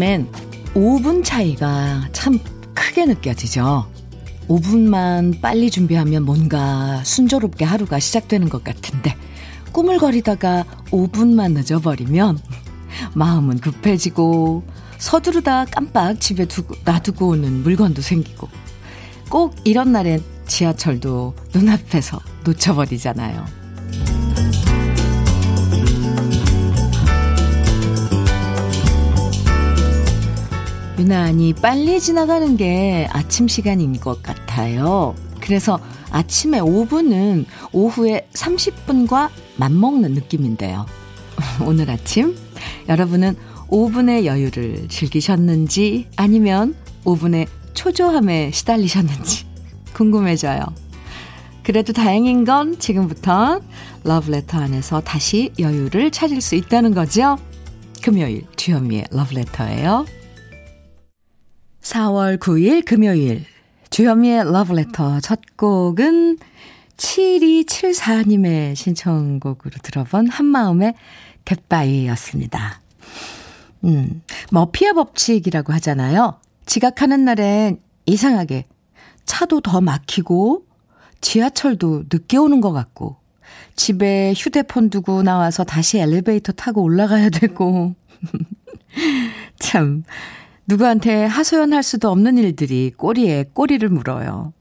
아침엔 5분 차이가 참 크게 느껴지죠. 5분만 빨리 준비하면 뭔가 순조롭게 하루가 시작되는 것 같은데 꾸물거리다가 5분만 늦어버리면 마음은 급해지고 서두르다 깜빡 집에 두고, 놔두고 오는 물건도 생기고 꼭 이런 날엔 지하철도 눈앞에서 놓쳐버리잖아요. 유난히 빨리 지나가는 게 아침 시간인 것 같아요. 그래서 아침에 5분은 오후에 30분과 맞먹는 느낌인데요. 오늘 아침 여러분은 5분의 여유를 즐기셨는지 아니면 5분의 초조함에 시달리셨는지 궁금해져요. 그래도 다행인 건 지금부터 러브레터 안에서 다시 여유를 찾을 수 있다는 거죠. 금요일 주현미의 러브레터예요. 4월 9일 금요일 주현미의 러브레터 첫 곡은 7274님의 신청곡으로 들어본 한마음의 갯바위였습니다. 음, 머피의 법칙이라고 하잖아요. 지각하는 날엔 이상하게 차도 더 막히고 지하철도 늦게 오는 것 같고 집에 휴대폰 두고 나와서 다시 엘리베이터 타고 올라가야 되고 참 누구한테 하소연할 수도 없는 일들이 꼬리에 꼬리를 물어요.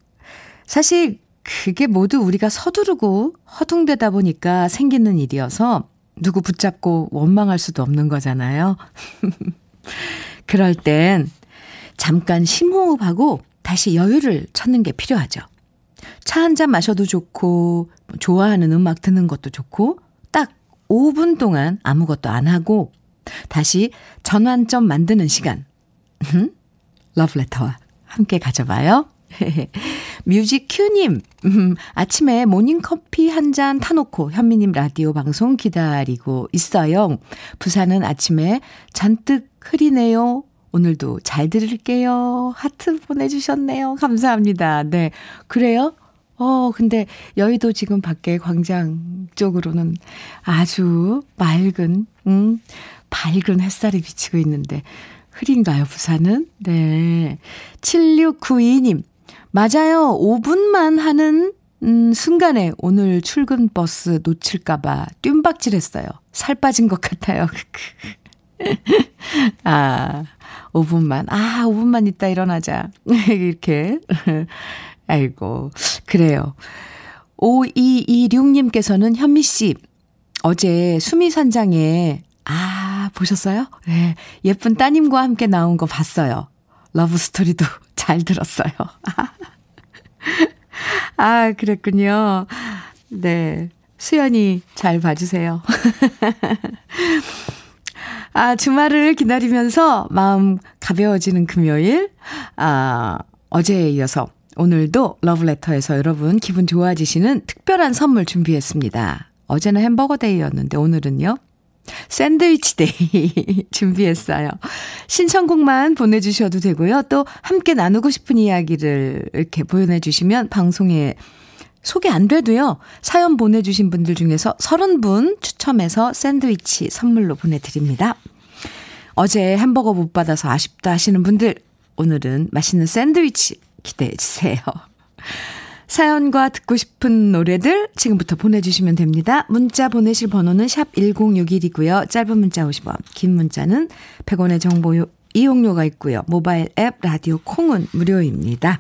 사실 그게 모두 우리가 서두르고 허둥대다 보니까 생기는 일이어서 누구 붙잡고 원망할 수도 없는 거잖아요. 그럴 땐 잠깐 심호흡하고 다시 여유를 찾는 게 필요하죠. 차 한 잔 마셔도 좋고, 뭐 좋아하는 음악 듣는 것도 좋고, 딱 5분 동안 아무것도 안 하고, 다시 전환점 만드는 시간. 러브레터와 함께 가져봐요. 뮤직 큐님, 음, 아침에 모닝커피 한 잔 타놓고 현미님 라디오 방송 기다리고 있어요. 부산은 아침에 잔뜩 흐리네요. 오늘도 잘 들을게요. 하트 보내주셨네요. 감사합니다. 네. 그래요? 어, 근데 여의도 지금 밖에 광장 쪽으로는 아주 맑은, 음, 밝은 햇살이 비치고 있는데, 흐린가요, 부산은? 네. 7692님. 맞아요. 5분만 하는 음, 순간에 오늘 출근 버스 놓칠까봐 뜀박질 했어요. 살 빠진 것 같아요. 아, 5분만. 아, 5분만 있다 일어나자. 이렇게. 아이고, 그래요. 5226님께서는 현미 씨, 어제 수미산장에 아, 보셨어요? 네. 예쁜 따님과 함께 나온 거 봤어요. 러브 스토리도 잘 들었어요. 아, 그랬군요. 네. 수연이 잘 봐주세요. 아, 주말을 기다리면서 마음 가벼워지는 금요일. 아, 어제에 이어서 오늘도 러브레터에서 여러분 기분 좋아지시는 특별한 선물 준비했습니다. 어제는 햄버거 day였는데 오늘은요. 샌드위치 day 준비했어요. 신청곡만 보내주셔도 되고요. 또 함께 나누고 싶은 이야기를 이렇게 보내주시면 방송에 소개 안 돼도요. 사연 보내주신 분들 중에서 30분 추첨해서 샌드위치 선물로 보내드립니다. 어제 햄버거 못 받아서 아쉽다 하시는 분들, 오늘은 맛있는 샌드위치 기대해 주세요. 사연과 듣고 싶은 노래들 지금부터 보내주시면 됩니다. 문자 보내실 번호는 샵 1061이고요. 짧은 문자 50원, 긴 문자는 100원의 정보 이용료가 있고요. 모바일 앱 라디오 콩은 무료입니다.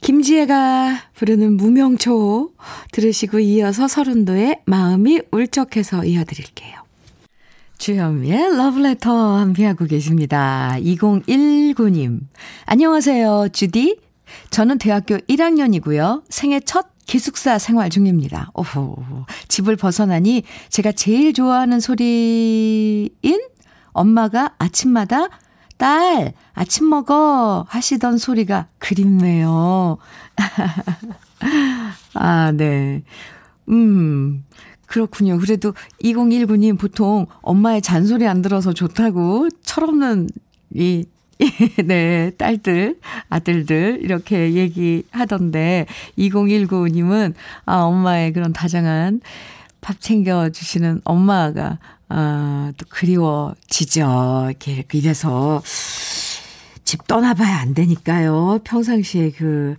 김지혜가 부르는 무명초 들으시고 이어서 서른도의 마음이 울적해서 이어드릴게요. 주현미의 러브레터 함께하고 계십니다. 2019님. 안녕하세요, 주디. 저는 대학교 1학년이고요. 생애 첫 기숙사 생활 중입니다. 오호. 집을 벗어나니 제가 제일 좋아하는 소리인 엄마가 아침마다 딸, 아침 먹어 하시던 소리가 그립네요. 아, 네. 음, 그렇군요. 그래도 2019님 보통 엄마의 잔소리 안 들어서 좋다고 철없는 이 네, 딸들, 아들들, 이렇게 얘기하던데, 2019님은, 아, 엄마의 그런 다정한 밥 챙겨주시는 엄마가, 아, 또 그리워지죠. 이렇게 이래서 집 떠나봐야 안 되니까요. 평상시에 그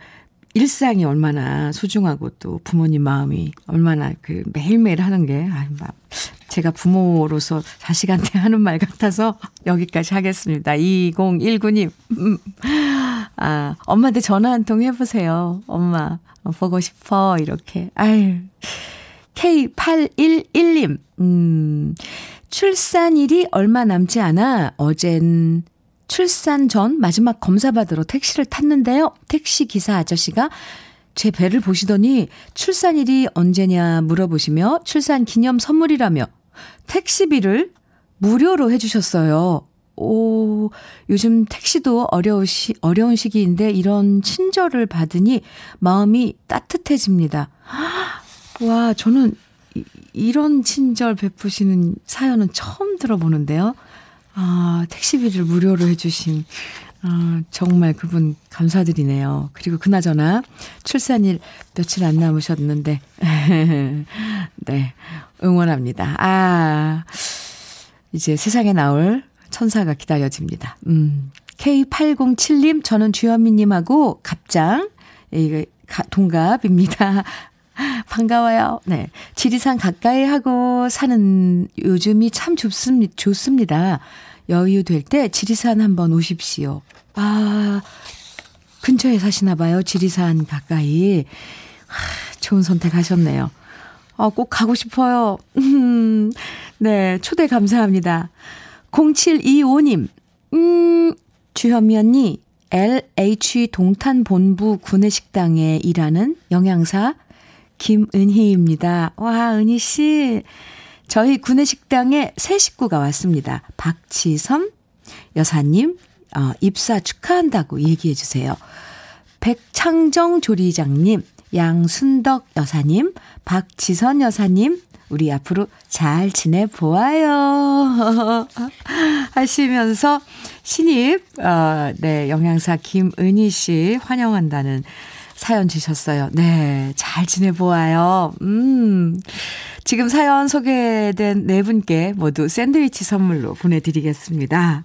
일상이 얼마나 소중하고 또 부모님 마음이 얼마나 그 매일매일 하는 게, 아, 막, 제가 부모로서 자식한테 하는 말 같아서 여기까지 하겠습니다. 2019님. 음. 아, 엄마한테 전화 한 통 해보세요. 엄마, 보고 싶어. 이렇게. 아유. K811님, 음, 출산일이 얼마 남지 않아 어젠 출산 전 마지막 검사 받으러 택시를 탔는데요. 택시 기사 아저씨가 제 배를 보시더니 출산일이 언제냐 물어보시며 출산 기념 선물이라며 택시비를 무료로 해주셨어요. 오, 요즘 택시도 어려우시, 어려운 시기인데 이런 친절을 받으니 마음이 따뜻해집니다. 와, 저는 이, 이런 친절 베푸시는 사연은 처음 들어보는데요. 아, 택시비를 무료로 해주신, 아, 정말 그분 감사드리네요. 그리고 그나저나 출산일 며칠 안 남으셨는데, 네, 응원합니다. 아, 이제 세상에 나올 천사가 기다려집니다. 음, K807님, 저는 주현미님하고 갑장, 동갑입니다. 반가워요. 네. 지리산 가까이 하고 사는 요즘이 참 좋습니다. 좋습니다. 여유 될 때 지리산 한번 오십시오. 아, 근처에 사시나 봐요. 지리산 가까이. 아, 좋은 선택 하셨네요. 어, 꼭 가고 싶어요. 네, 초대 감사합니다. 0725님, 음, 주현미 언니, LH 동탄 본부 구내식당에 일하는 영양사 김은희입니다. 와, 은희 씨. 저희 구내식당에 새 식구가 왔습니다. 박지선 여사님, 어, 입사 축하한다고 얘기해 주세요. 백창정 조리장님, 양순덕 여사님, 박지선 여사님, 우리 앞으로 잘 지내보아요. 하시면서 신입, 어, 네, 영양사 김은희 씨 환영한다는 사연 주셨어요. 네, 잘 지내보아요. 음, 지금 사연 소개된 네 분께 모두 샌드위치 선물로 보내드리겠습니다.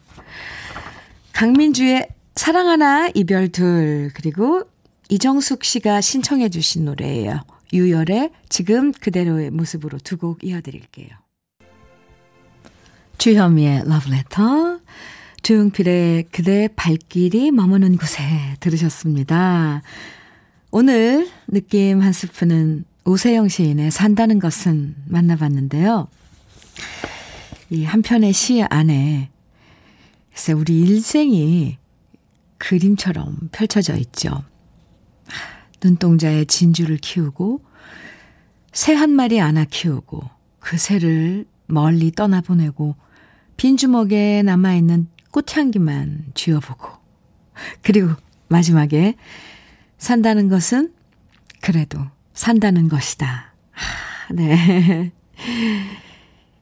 강민주의 사랑 하나, 이별 둘, 그리고 이정숙 씨가 신청해 주신 노래예요. 유열의 지금 그대로의 모습으로 두 곡 이어드릴게요. 주현미의 러브레터, 조용필의 그대 발길이 머무는 곳에 들으셨습니다. 오늘 느낌 한 스푼은 오세영 시인의 산다는 것은 만나봤는데요. 이 한편의 시 안에 글쎄 우리 일생이 그림처럼 펼쳐져 있죠. 눈동자에 진주를 키우고 새 한 마리 안아 키우고 그 새를 멀리 떠나보내고 빈 주먹에 남아있는 꽃향기만 쥐어보고 그리고 마지막에 산다는 것은 그래도 산다는 것이다. 하, 네.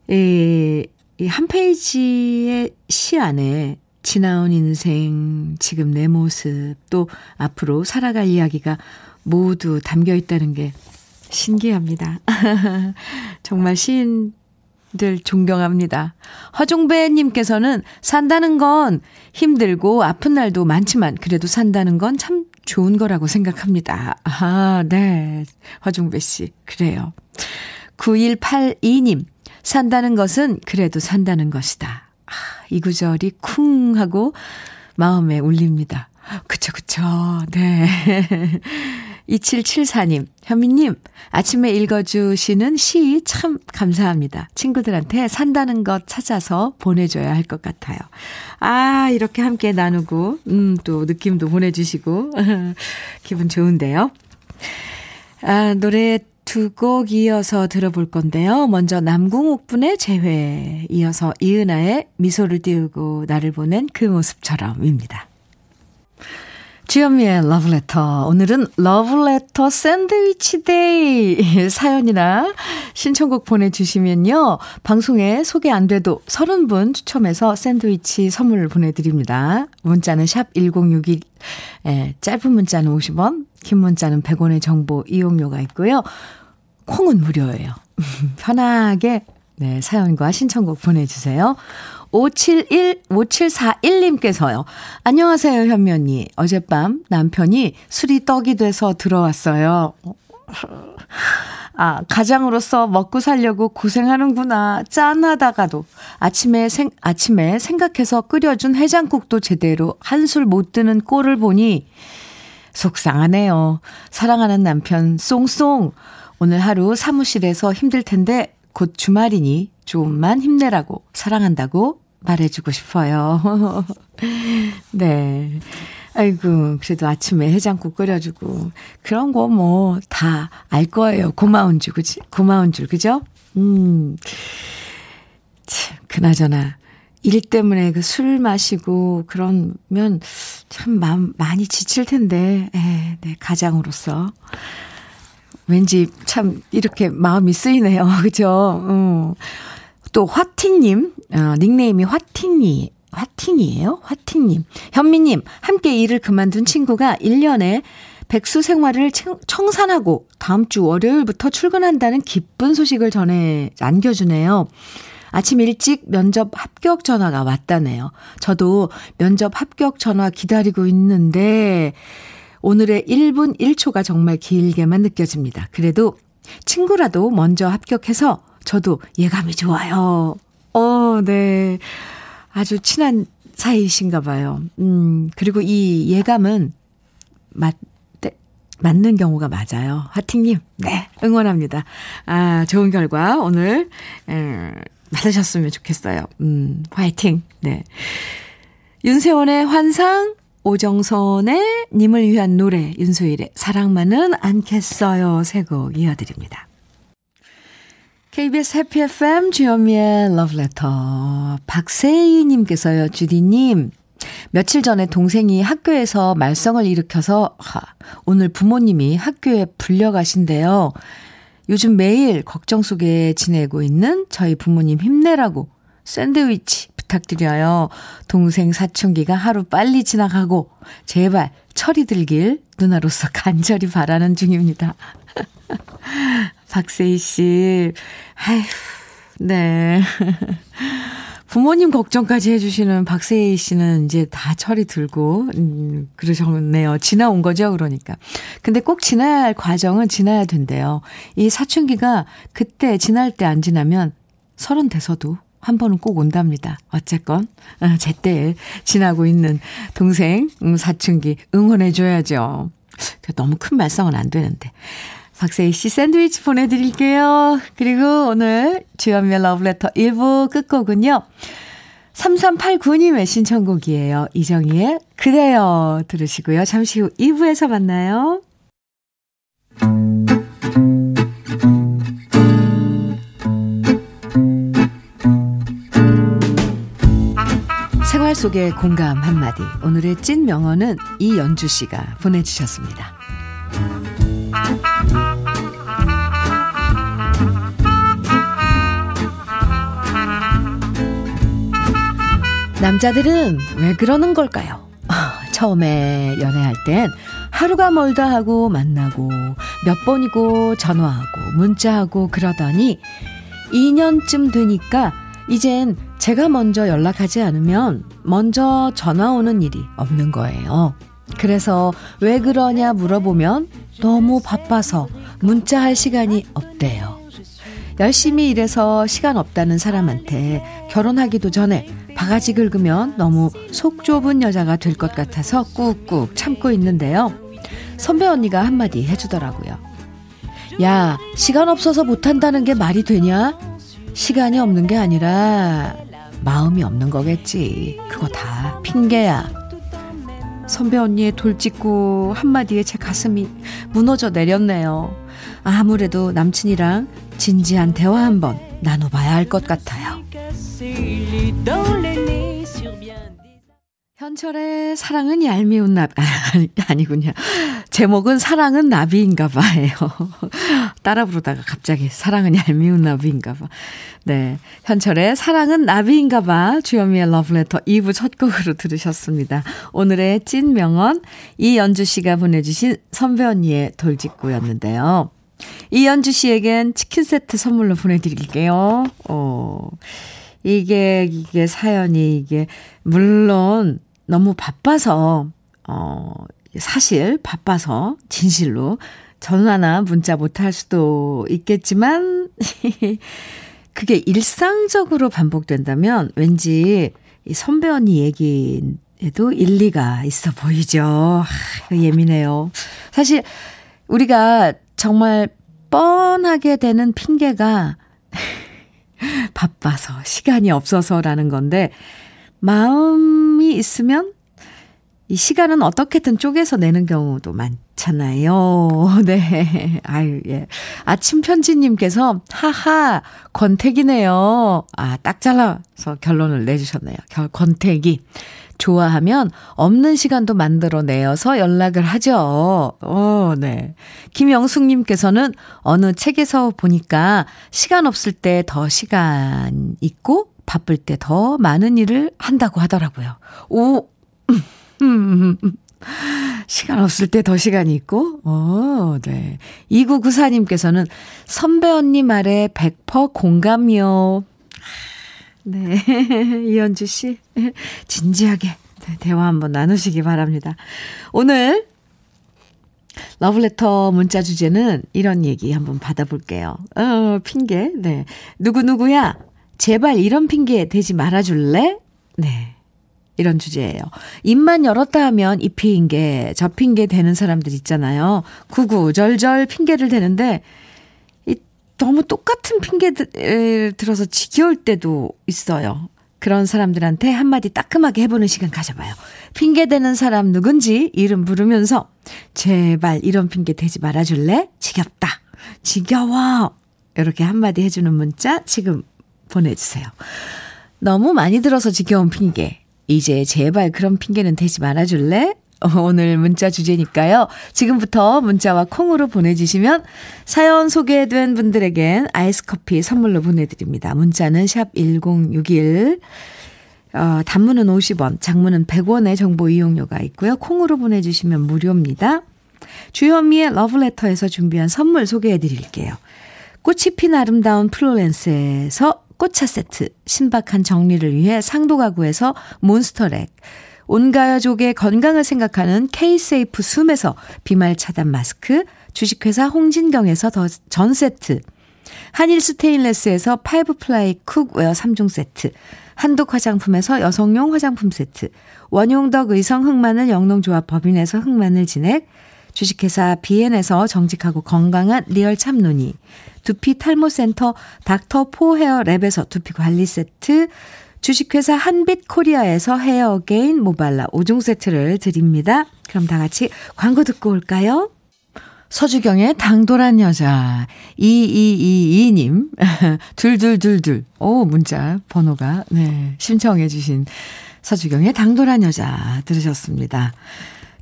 이, 이한 페이지의 시 안에 지나온 인생, 지금 내 모습, 또 앞으로 살아갈 이야기가 모두 담겨 있다는 게 신기합니다. 정말 시인들 존경합니다. 허종배님께서는 산다는 건 힘들고 아픈 날도 많지만 그래도 산다는 건 참 좋은 거라고 생각합니다. 아, 네. 허종배 씨. 그래요. 9182님. 산다는 것은 그래도 산다는 것이다. 아, 이 구절이 쿵 하고 마음에 울립니다. 그쵸, 그쵸. 네. 2774님, 현미님, 아침에 읽어주시는 시 참 감사합니다. 친구들한테 산다는 것 찾아서 보내줘야 할 것 같아요. 아, 이렇게 함께 나누고, 음, 또 느낌도 보내주시고, 기분 좋은데요. 아, 노래 두 곡 이어서 들어볼 건데요. 먼저 남궁옥분의 재회, 이어서 이은하의 미소를 띄우고 나를 보낸 그 모습처럼입니다. 주현미의 러브레터. 오늘은 러브레터 샌드위치 day 사연이나 신청곡 보내주시면요. 방송에 소개 안 돼도 30분 추첨해서 샌드위치 선물 보내드립니다. 문자는 샵 1061, 예, 짧은 문자는 50원, 긴 문자는 100원의 정보 이용료가 있고요. 콩은 무료예요. 편하게 네, 사연과 신청곡 보내주세요. 571, 5741님께서요. 안녕하세요, 현면이. 어젯밤 남편이 술이 떡이 돼서 들어왔어요. 아, 가장으로서 먹고 살려고 고생하는구나. 짠하다가도 아침에 생, 아침에 생각해서 끓여준 해장국도 제대로 한술 못 드는 꼴을 보니 속상하네요. 사랑하는 남편 쏭쏭. 오늘 하루 사무실에서 힘들 텐데 곧 주말이니 조금만 힘내라고 사랑한다고 말해주고 싶어요. 네. 아이고, 그래도 아침에 해장국 끓여주고. 그런 거 뭐 다 알 거예요. 고마운 줄, 그지? 고마운 줄, 그죠? 음. 참, 그나저나. 일 때문에 그 술 마시고 그러면 참 마음 많이 지칠 텐데, 에, 네, 가장으로서. 왠지 참 이렇게 마음이 쓰이네요. 그죠? 음. 또 화티님, 어, 닉네임이 화티니, 화팅이에요? 화팅님. 현미님, 함께 일을 그만둔 친구가 1년에 백수 생활을 청산하고 다음 주 월요일부터 출근한다는 기쁜 소식을 전해 안겨주네요. 아침 일찍 면접 합격 전화가 왔다네요. 저도 면접 합격 전화 기다리고 있는데 오늘의 1분 1초가 정말 길게만 느껴집니다. 그래도 친구라도 먼저 합격해서 저도 예감이 좋아요. 어, 네. 아주 친한 사이이신가 봐요. 음, 그리고 이 예감은 맞, 네, 맞는 경우가 맞아요. 하팅님, 네, 응원합니다. 아, 좋은 결과 오늘, 음, 받으셨으면 좋겠어요. 음, 화이팅. 네. 윤세원의 환상, 오정선의 님을 위한 노래, 윤소일의 사랑만은 않겠어요. 세 곡 이어드립니다. KBS 해피 FM 주현미의 러브레터 박세희님께서요. 주디님 며칠 전에 동생이 학교에서 말썽을 일으켜서 하, 오늘 부모님이 학교에 불려가신대요. 요즘 매일 걱정 속에 지내고 있는 저희 부모님 힘내라고 샌드위치 부탁드려요. 동생 사춘기가 하루 빨리 지나가고 제발 철이 들길 누나로서 간절히 바라는 중입니다. 박세희 씨, 아휴, 네. 부모님 걱정까지 해주시는 박세희 씨는 이제 다 철이 들고, 음, 그러셨네요. 지나온 거죠, 그러니까. 근데 꼭 지나야 할 과정은 지나야 된대요. 이 사춘기가 그때 지날 때 안 지나면 서른 돼서도 한 번은 꼭 온답니다. 어쨌건, 어, 제때 지나고 있는 동생, 음, 사춘기 응원해줘야죠. 너무 큰 말썽은 안 되는데. 박세희 씨 샌드위치 보내드릴게요. 그리고 오늘 주연미의 러브레터 1부 끝곡은요. 3389님의 신청곡이에요. 이정희의 그래요 들으시고요. 잠시 후 2부에서 만나요. 생활 속의 공감 한마디. 오늘의 찐 명언은 이연주 씨가 보내주셨습니다. 남자들은 왜 그러는 걸까요? 처음에 연애할 땐 하루가 멀다 하고 만나고 몇 번이고 전화하고 문자하고 그러더니 2년쯤 되니까 이젠 제가 먼저 연락하지 않으면 먼저 전화 오는 일이 없는 거예요. 그래서 왜 그러냐 물어보면 너무 바빠서 문자할 시간이 없대요. 열심히 일해서 시간 없다는 사람한테 결혼하기도 전에 바가지 긁으면 너무 속 좁은 여자가 될 것 같아서 꾹꾹 참고 있는데요. 선배 언니가 한마디 해주더라고요. 야, 시간 없어서 못한다는 게 말이 되냐? 시간이 없는 게 아니라 마음이 없는 거겠지. 그거 다 핑계야. 선배 언니의 돌직구 한마디에 제 가슴이 무너져 내렸네요. 아무래도 남친이랑 진지한 대화 한번 나눠봐야 할 것 같아요. 현철의 사랑은 얄미운 나비, 아니, 아니 군요. 제목은 사랑은 나비인가 봐요. 따라 부르다가 갑자기 사랑은 얄미운 나비인가 봐. 네. 현철의 사랑은 나비인가 봐. 주현미의 러브레터 2부 첫 곡으로 들으셨습니다. 오늘의 찐 명언, 이연주 씨가 보내주신 선배 언니의 돌직구였는데요. 이연주 씨에겐 치킨 세트 선물로 보내드릴게요. 어, 이게, 이게 사연이, 이게, 물론 너무 바빠서, 어, 사실 바빠서, 진실로 전화나 문자 못할 수도 있겠지만, 그게 일상적으로 반복된다면 왠지 이 선배 언니 얘기에도 일리가 있어 보이죠. 하, 예민해요. 사실 우리가 정말 뻔하게 되는 핑계가 바빠서, 시간이 없어서라는 건데, 마음 이 있으면 이 시간은 어떻게든 쪼개서 내는 경우도 많잖아요. 네. 아유, 예. 아침 편지님께서, 하하, 권태기네요. 아, 딱 잘라서 결론을 내주셨네요. 결, 권태기. 좋아하면 없는 시간도 만들어내어서 연락을 하죠. 어, 네. 김영숙님께서는 어느 책에서 보니까 시간 없을 때 더 시간 있고 바쁠 때 더 많은 일을 한다고 하더라고요. 오, 시간 없을 때 더 시간이 있고, 어, 네. 2994님께서는 선배 언니 말에 100% 공감이요. 네. 이현주 씨, 진지하게 네, 대화 한번 나누시기 바랍니다. 오늘 러브레터 문자 주제는 이런 얘기 한번 받아볼게요. 어, 핑계. 네. 누구누구야, 제발 이런 핑계 대지 말아줄래? 네. 이런 주제예요. 입만 열었다 하면 이 핑계, 저 핑계 대는 사람들 있잖아요. 구구절절 핑계를 대는데 너무 똑같은 핑계를 들어서 지겨울 때도 있어요. 그런 사람들한테 한마디 따끔하게 해보는 시간 가져봐요. 핑계 대는 사람 누군지 이름 부르면서 제발 이런 핑계 대지 말아줄래? 지겹다. 지겨워. 이렇게 한마디 해주는 문자 지금 보내주세요. 너무 많이 들어서 지겨운 핑계. 이제 제발 그런 핑계는 대지 말아줄래? 오늘 문자 주제니까요. 지금부터 문자와 콩으로 보내주시면 사연 소개된 분들에겐 아이스 커피 선물로 보내드립니다. 문자는 샵 1061. 어, 단문은 50원, 장문은 100원의 정보 이용료가 있고요. 콩으로 보내주시면 무료입니다. 주현미의 러브레터에서 준비한 선물 소개해 드릴게요. 꽃이 핀 아름다운 플로렌스에서 꽃차 세트, 신박한 정리를 위해 상도 가구에서 몬스터렉, 온 가족의 건강을 생각하는 K-세이프 숨에서 비말 차단 마스크, 주식회사 홍진경에서 더 전 세트, 한일 스테인레스에서 five ply cookware 3종 세트, 한독 화장품에서 여성용 화장품 세트, 원용덕 의성 흑마늘 영농조합 법인에서 흑마늘 진액, 주식회사 비엔에서 정직하고 건강한 리얼 참눈이, 두피 탈모센터 닥터 포 헤어 랩에서 두피 관리 세트, 주식회사 한빛 코리아에서 헤어 게인 모발라 5종 세트를 드립니다. 그럼 다 같이 광고 듣고 올까요? 서주경의 당돌한 여자 2222님 둘둘둘둘 오 문자 번호가 네 신청해 주신 서주경의 당돌한 여자 들으셨습니다.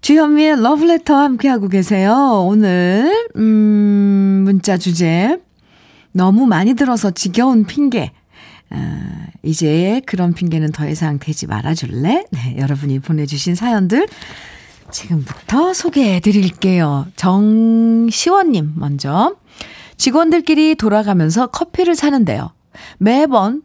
주현미의 러브레터 함께하고 계세요. 오늘 음 문자 주제 너무 많이 들어서 지겨운 핑계 아, 이제 그런 핑계는 더 이상 되지 말아줄래? 네, 여러분이 보내주신 사연들 지금부터 소개해 드릴게요. 정시원님 먼저. 직원들끼리 돌아가면서 커피를 사는데요. 매번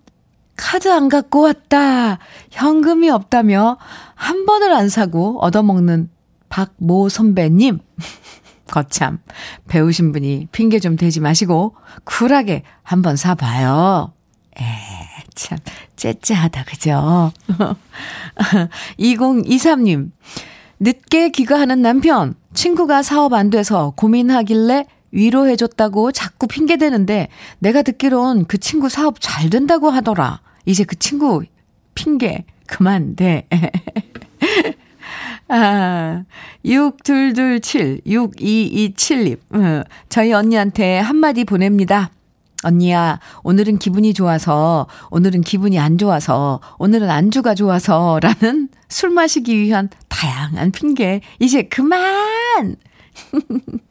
카드 안 갖고 왔다. 현금이 없다며 한 번을 안 사고 얻어먹는 박모 선배님. 거참. 배우신 분이 핑계 좀 대지 마시고 쿨하게 한번 사봐요. 에, 참, 째째하다, 그죠? 2023님, 늦게 귀가하는 남편, 친구가 사업 안 돼서 고민하길래 위로해줬다고 자꾸 핑계대는데 내가 듣기론 그 친구 사업 잘 된다고 하더라. 이제 그 친구 핑계 그만 대. 아, 6227, 6227님. 어, 저희 언니한테 한마디 보냅니다. 언니야, 오늘은 기분이 좋아서, 오늘은 기분이 안 좋아서, 오늘은 안주가 좋아서, 라는 술 마시기 위한 다양한 핑계. 이제 그만!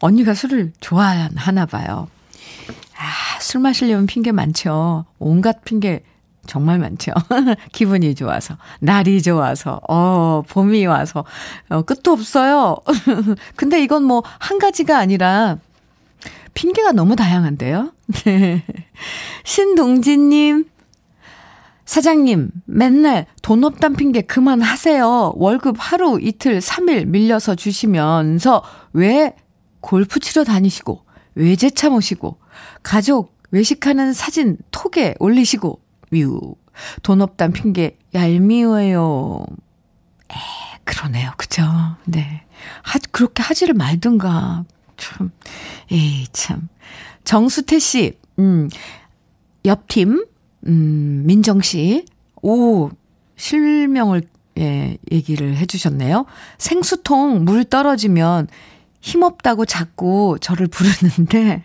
언니가 술을 좋아하나 봐요. 아, 술 마시려면 핑계 많죠. 온갖 핑계 정말 많죠. 기분이 좋아서, 날이 좋아서, 어, 봄이 와서, 어, 끝도 없어요. 근데 이건 뭐, 한 가지가 아니라, 핑계가 너무 다양한데요? 네. 신동진님, 사장님, 맨날 돈 없단 핑계 그만하세요. 월급 하루, 이틀, 3일 밀려서 주시면서 왜 골프 치러 다니시고, 외제차 모시고, 가족 외식하는 사진 톡에 올리시고, 뮤. 돈 없단 핑계 얄미워요. 에, 그러네요. 그죠? 네. 하, 그렇게 하지를 말든가. 참, 에이, 참. 정수태 씨, 음, 옆팀, 음, 민정 씨, 오, 실명을, 예, 얘기를 해주셨네요. 생수통 물 떨어지면 힘없다고 자꾸 저를 부르는데,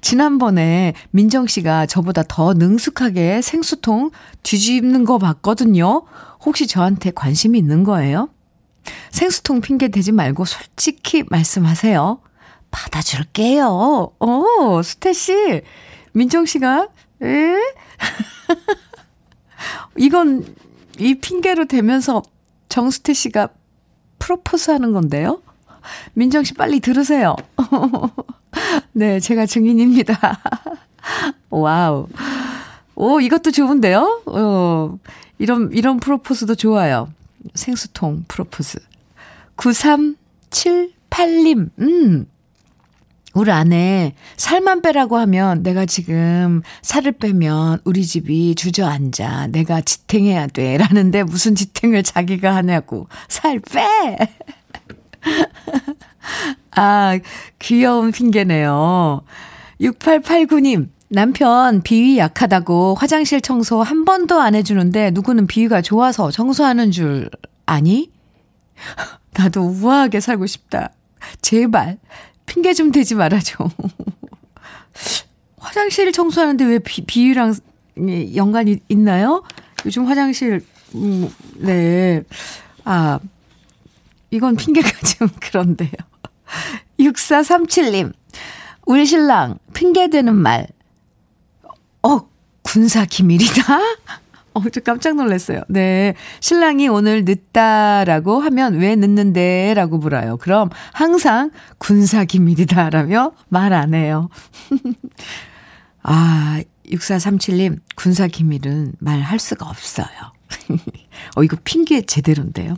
지난번에 민정 씨가 저보다 더 능숙하게 생수통 뒤집는 거 봤거든요. 혹시 저한테 관심이 있는 거예요? 생수통 핑계 대지 말고 솔직히 말씀하세요. 받아줄게요. 어, 수태 씨. 민정 씨가, 에? 이건, 이 핑계로 대면서 정수태 씨가 프로포즈 하는 건데요? 민정 씨 빨리 들으세요. 네, 제가 증인입니다. Wow. 오, 이것도 좋은데요? 어, 이런, 이런 프로포즈도 좋아요. 생수통 프로포즈. 9378님, 음. 우리 아내 살만 빼라고 하면 내가 지금 살을 빼면 우리 집이 주저앉아. 내가 지탱해야 돼. 라는데 무슨 지탱을 자기가 하냐고. 살 빼! 아, 귀여운 핑계네요. 6889님, 남편 비위 약하다고 화장실 청소 한 번도 안 해주는데 누구는 비위가 좋아서 청소하는 줄 아니? 나도 우아하게 살고 싶다. 제발, 핑계 좀 대지 말아줘. 화장실 청소하는데 왜 비, 비위랑 연관이 있나요? 요즘 화장실, 음, 네. 아, 이건 핑계가 좀 그런데요. 6437님, 우리 신랑, 핑계대는 말. 어, 군사 기밀이다? 어, 저 깜짝 놀랐어요. 네. 신랑이 오늘 늦다라고 하면 왜 늦는데? 라고 물어요. 그럼 항상 군사 기밀이다 라며 말 안 해요. 아, 6437님, 군사 기밀은 말할 수가 없어요. 어, 이거 핑계 제대로인데요.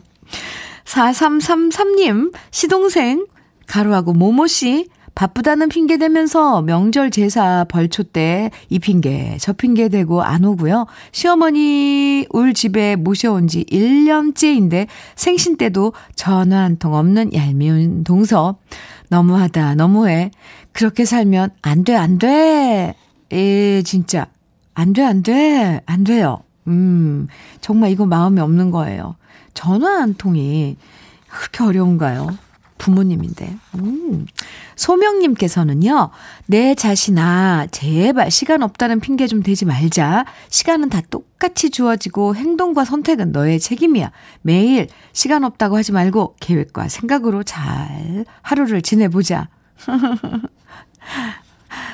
4333님, 시동생, 가루하고 모모씨, 바쁘다는 핑계 대면서 명절 제사 벌초 때 이 핑계 저 핑계 대고 안 오고요. 시어머니 울 집에 모셔온 지 1년째인데 생신 때도 전화 한 통 없는 얄미운 동서. 너무하다 너무해. 그렇게 살면 안 돼, 안 돼. 에, 진짜. 안 돼, 안 돼. 안 돼요. 음, 정말 이거 마음이 없는 거예요. 전화 한 통이 그렇게 어려운가요? 부모님인데. 음. 소명님께서는요, 내 자신아, 제발 시간 없다는 핑계 좀 대지 말자. 시간은 다 똑같이 주어지고 행동과 선택은 너의 책임이야. 매일 시간 없다고 하지 말고 계획과 생각으로 잘 하루를 지내보자.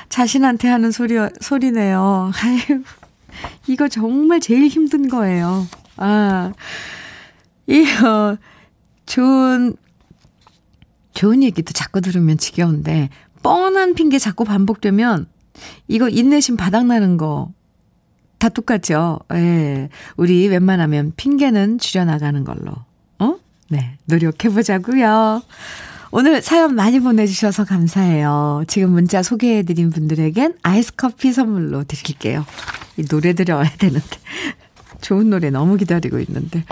자신한테 하는 소리, 소리네요. 아유, 이거 정말 제일 힘든 거예요. 아, 이, 어, 좋은 좋은 얘기도 자꾸 들으면 지겨운데 뻔한 핑계 자꾸 반복되면 이거 인내심 바닥나는 거 다 똑같죠. 예. 우리 웬만하면 핑계는 줄여나가는 걸로. 어? 네. 노력해보자고요. 오늘 사연 많이 보내주셔서 감사해요. 지금 문자 소개해드린 분들에겐 아이스 커피 선물로 드릴게요. 이 노래 들어야 되는데. 좋은 노래 너무 기다리고 있는데.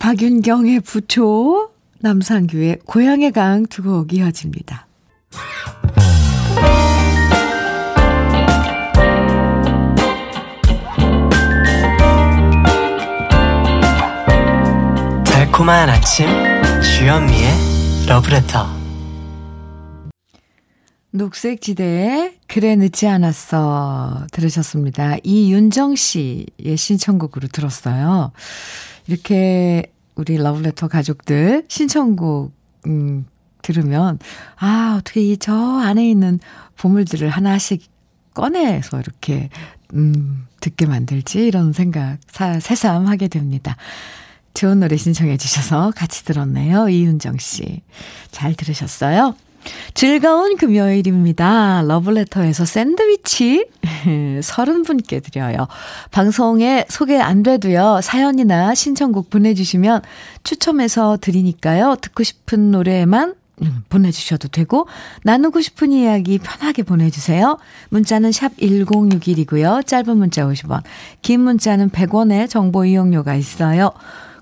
박윤경의 부초, 남상규의 고향의 강 두 곡 이어집니다. 달콤한 아침 주현미의 러브레터 녹색지대에 그래 늦지 않았어 들으셨습니다. 이윤정 씨의 신청곡으로 들었어요. 이렇게 우리 러브레터 가족들 신청곡, 음, 들으면, 아, 어떻게 이 저 안에 있는 보물들을 하나씩 꺼내서 이렇게, 음, 듣게 만들지? 이런 생각, 사, 새삼 하게 됩니다. 좋은 노래 신청해 주셔서 같이 들었네요. 이윤정 씨. 잘 들으셨어요? 즐거운 금요일입니다. 러블레터에서 샌드위치 30분께 드려요. 방송에 소개 안 돼도요. 사연이나 신청곡 보내주시면 추첨해서 드리니까요. 듣고 싶은 노래만 음, 보내주셔도 되고 나누고 싶은 이야기 편하게 보내주세요. 문자는 샵 1061이고요. 짧은 문자 50원, 긴 문자는 100원의 정보 이용료가 있어요.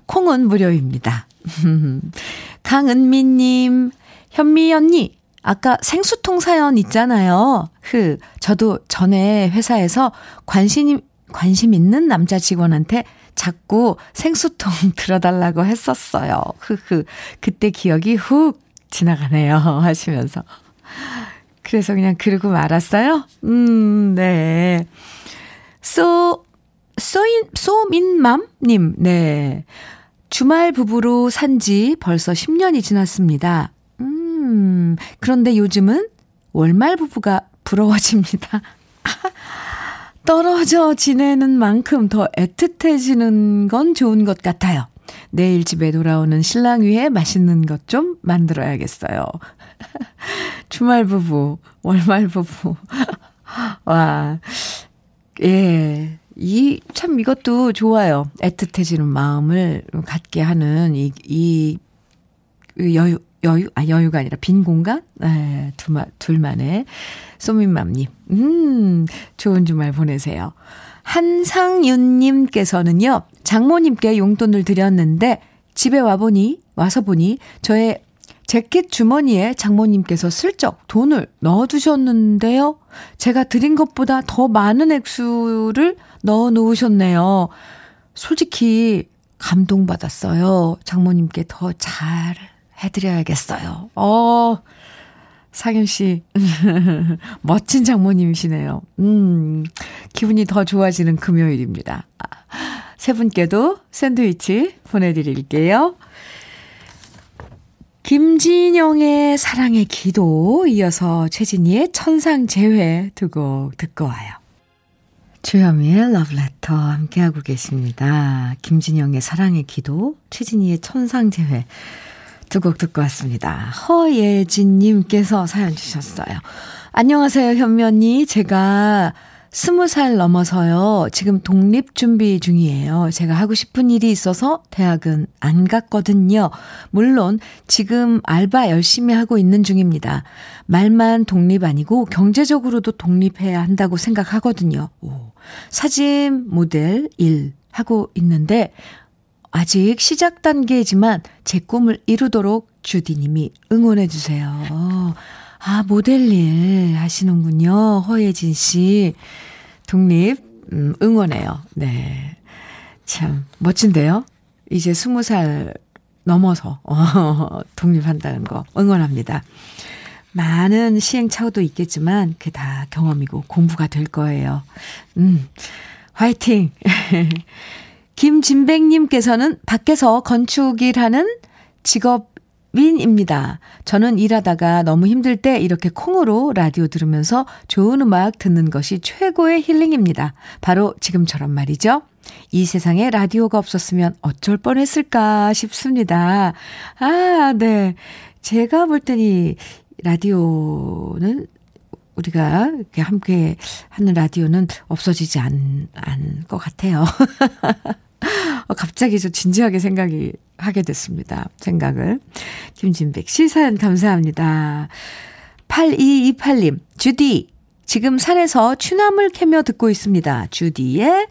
콩은 무료입니다. 강은미님, 현미 언니, 아까 생수통 사연 있잖아요. 흐, 저도 전에 회사에서 관심, 관심 있는 남자 직원한테 자꾸 생수통 들어달라고 했었어요. 흐흐. 그때 기억이 훅 지나가네요. 하시면서. 그래서 그냥 그러고 말았어요? 음, 네. 쏘, 쏘인, 쏘민맘님, 네. 주말 부부로 산 지 벌써 10년이 지났습니다. 음, 그런데 요즘은 월말 부부가 부러워집니다. 떨어져 지내는 만큼 더 애틋해지는 건 좋은 것 같아요. 내일 집에 돌아오는 신랑 위해 맛있는 것 좀 만들어야겠어요. 주말 부부, 월말 부부. 와, 예. 이, 참 이것도 좋아요. 애틋해지는 마음을 갖게 하는 이, 이, 여유, 여유, 아, 여유가 아니라 빈 공간? 네, 두마, 둘만의 소민맘님. 음, 좋은 주말 보내세요. 한상윤님께서는요, 장모님께 용돈을 드렸는데, 집에 와보니, 와서 보니, 저의 재킷 주머니에 장모님께서 슬쩍 돈을 넣어두셨는데요. 제가 드린 것보다 더 많은 액수를 넣어 놓으셨네요. 솔직히 감동받았어요. 장모님께 더 잘 해드려야겠어요. 어, 상윤 씨. 멋진 장모님이시네요. 음, 기분이 더 좋아지는 금요일입니다. 세 분께도 샌드위치 보내드릴게요. 김진영의 사랑의 기도 이어서 최진희의 천상 재회 두 곡 듣고 와요. 주현미의 러브레터 함께하고 계십니다. 김진영의 사랑의 기도, 최진희의 천상 재회 두 곡 듣고 왔습니다. 허예진님께서 사연 주셨어요. 안녕하세요, 현미 언니. 제가 스무 살 넘어서요. 지금 독립 준비 중이에요. 제가 하고 싶은 일이 있어서 대학은 안 갔거든요. 물론 지금 알바 열심히 하고 있는 중입니다. 말만 독립 아니고 경제적으로도 독립해야 한다고 생각하거든요. 오. 사진 모델 일 하고 있는데 아직 시작 단계이지만 제 꿈을 이루도록 주디님이 응원해 주세요. 아, 모델 일 하시는군요. 허예진 씨. 독립, 음, 응원해요. 네. 참, 멋진데요? 이제 스무 살 넘어서, 어, 독립한다는 거 응원합니다. 많은 시행착오도 있겠지만, 그다 경험이고 공부가 될 거예요. 음, 화이팅! 김진백님께서는 밖에서 건축일 하는 직업 민입니다. 저는 일하다가 너무 힘들 때 이렇게 콩으로 라디오 들으면서 좋은 음악 듣는 것이 최고의 힐링입니다. 바로 지금처럼 말이죠. 이 세상에 라디오가 없었으면 어쩔 뻔했을까 싶습니다. 아, 네. 제가 볼 때니 라디오는 우리가 함께 하는 라디오는 없어지지 않, 않것 같아요. 어, 갑자기 저 진지하게 생각이 하게 됐습니다. 생각을. 김진백 씨 사연 감사합니다. 8228님, 주디, 지금 산에서 취나물 캐며 듣고 있습니다. 주디의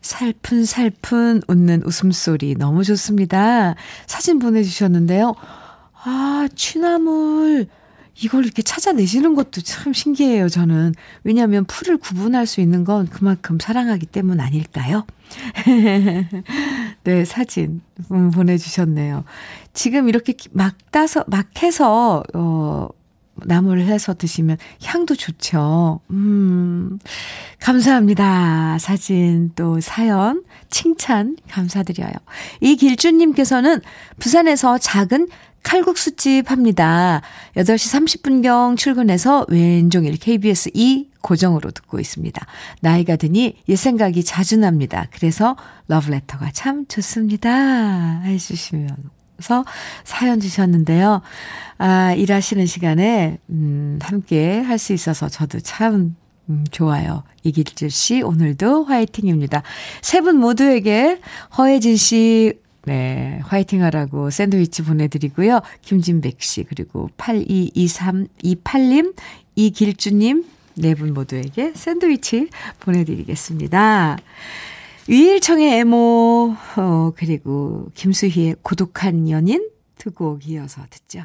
살푼살푼 웃는 웃음소리 너무 좋습니다. 사진 보내주셨는데요. 아, 취나물. 이걸 이렇게 찾아내시는 것도 참 신기해요, 저는. 왜냐하면 풀을 구분할 수 있는 건 그만큼 사랑하기 때문 아닐까요? 네, 사진 음, 보내주셨네요. 지금 이렇게 막 따서, 막 해서, 어, 나물을 해서 드시면 향도 좋죠. 음, 감사합니다. 사진 또 사연, 칭찬 감사드려요. 이길주님께서는 부산에서 작은 칼국수집 합니다. 8시 30분경 출근해서 왼종일 KBS 2 고정으로 듣고 있습니다. 나이가 드니 옛 생각이 자주 납니다. 그래서 러브레터가 참 좋습니다. 해주시면 서 사연 주셨는데요. 아, 일하시는 시간에, 음, 함께 할 수 있어서 저도 참, 음, 좋아요. 이길주 씨, 오늘도 화이팅입니다. 세 분 모두에게 허혜진 씨, 네, 화이팅 하라고 샌드위치 보내드리고요. 김진백 씨, 그리고 822328님, 이길주님, 네 분 모두에게 샌드위치 보내드리겠습니다. 위일청의 애모, 어, 그리고 김수희의 고독한 연인 두 곡 이어서 듣죠.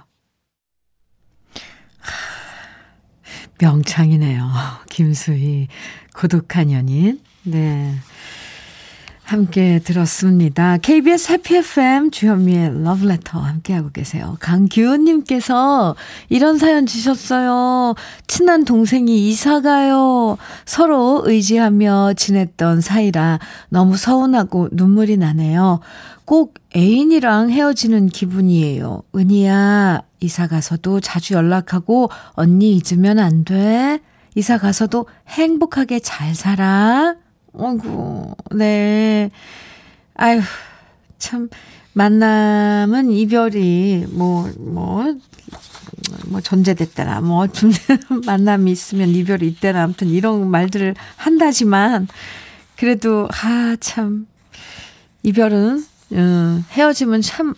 명창이네요. 김수희, 고독한 연인. 네. 함께 들었습니다. KBS 해피 FM 주현미의 러브레터 함께하고 계세요. 강규은님께서 이런 사연 주셨어요. 친한 동생이 이사가요. 서로 의지하며 지냈던 사이라 너무 서운하고 눈물이 나네요. 꼭 애인이랑 헤어지는 기분이에요. 은희야, 이사 가서도 자주 연락하고 언니 잊으면 안 돼. 이사 가서도 행복하게 잘 살아. 어구, 네. 아유, 참, 만남은 이별이, 뭐, 뭐, 뭐, 전제됐다나, 뭐, 좀, 만남이 있으면 이별이 있다나, 아무튼 이런 말들을 한다지만, 그래도, 아, 참, 이별은, 음, 헤어지면 참,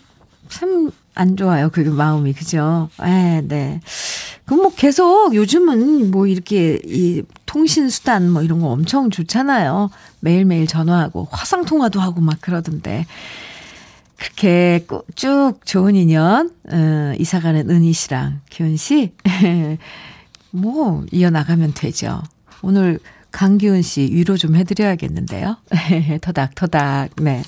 참 안 좋아요. 그 마음이, 그죠? 에, 네. 그뭐 계속 요즘은 뭐 이렇게 이 통신 수단 뭐 이런 거 엄청 좋잖아요. 매일매일 전화하고 화상 통화도 하고 막 그러던데. 그렇게 쭉 좋은 인연 어, 이사 가는 은희 씨랑 기훈 씨. 뭐 이어나가면 되죠. 오늘 강기훈 씨 위로 좀 해드려야겠는데요. 토닥토닥. 네.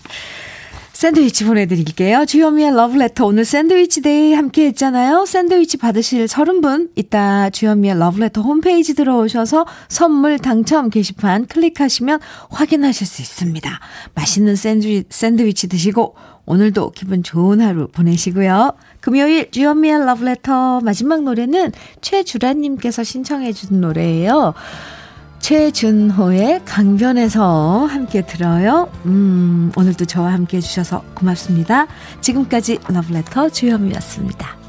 샌드위치 보내드릴게요. 주현미의 러브레터 오늘 샌드위치 day 함께 했잖아요. 샌드위치 받으실 30분 이따 주현미의 러브레터 홈페이지 들어오셔서 선물 당첨 게시판 클릭하시면 확인하실 수 있습니다. 맛있는 샌드위치, 샌드위치 드시고 오늘도 기분 좋은 하루 보내시고요. 금요일 주현미의 러브레터 마지막 노래는 최주라님께서 신청해 준 노래예요. 최준호의 강변에서 함께 들어요. 음, 오늘도 저와 함께 해주셔서 고맙습니다. 지금까지 러브레터 주현미였습니다.